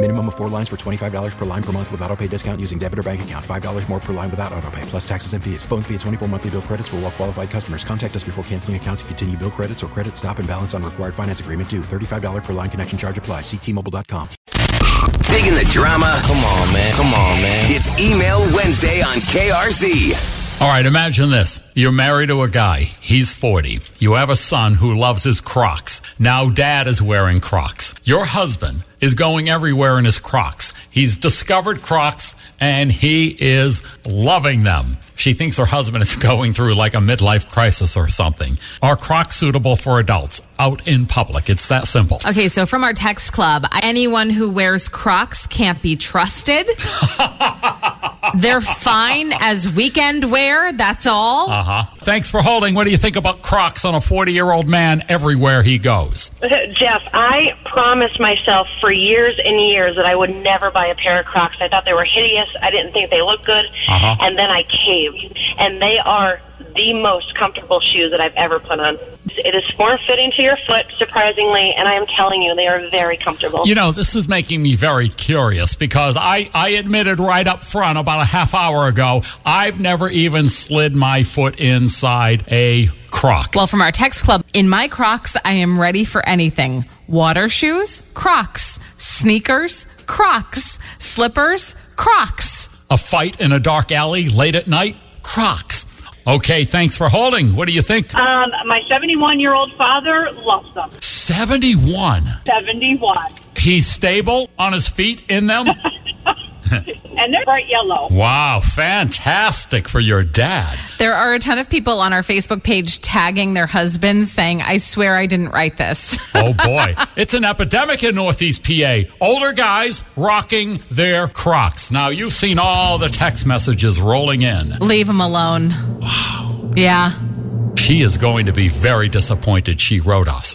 Minimum of four lines for $25 per line per month with auto pay discount using debit or bank account. $5 more per line without auto pay, plus taxes and fees. Phone fee at 24 monthly bill credits for all well qualified customers. Contact us before canceling account to continue bill credits or credit stop and balance on required finance agreement due. $35 per line connection charge apply. Ctmobile.com. Digging the drama? Come on, man. Come on, man. It's Email Wednesday on KRZ. All right, imagine this. You're married to a guy. He's 40. You have a son who loves his Crocs. Now dad is wearing Crocs. Your husband is going everywhere in his Crocs. He's discovered Crocs and he is loving them. She thinks her husband is going through like a midlife crisis or something. Are Crocs suitable for adults out in public? It's that simple. Okay, so from our text club, anyone who wears Crocs can't be trusted. They're fine as weekend wear, that's all. Uh huh. Thanks for holding. What do you think about Crocs on a 40 year old man everywhere he goes? Jeff, I promised myself for years and years that I would never buy a pair of Crocs. I thought they were hideous. I didn't think they looked good. Uh-huh. And then I caved. And they are the most comfortable shoes that I've ever put on. It is form fitting to your foot, surprisingly, and I am telling you, they are very comfortable. You know, this is making me very curious because I, I admitted right up front about a half hour ago, I've never even slid my foot inside a croc. Well, from our text club, in my Crocs, I am ready for anything. Water shoes, Crocs. Sneakers, Crocs. Slippers, Crocs. A fight in a dark alley late at night? Crocs. Okay, thanks for holding. What do you think? Um, my 71 year old father loves them. 71. 71. He's stable on his feet in them? And they're bright yellow. wow, fantastic for your dad. There are a ton of people on our Facebook page tagging their husbands saying, I swear I didn't write this. Oh boy, it's an epidemic in Northeast PA. Older guys rocking their Crocs. Now you've seen all the text messages rolling in. Leave them alone. Wow. Yeah. She is going to be very disappointed she wrote us.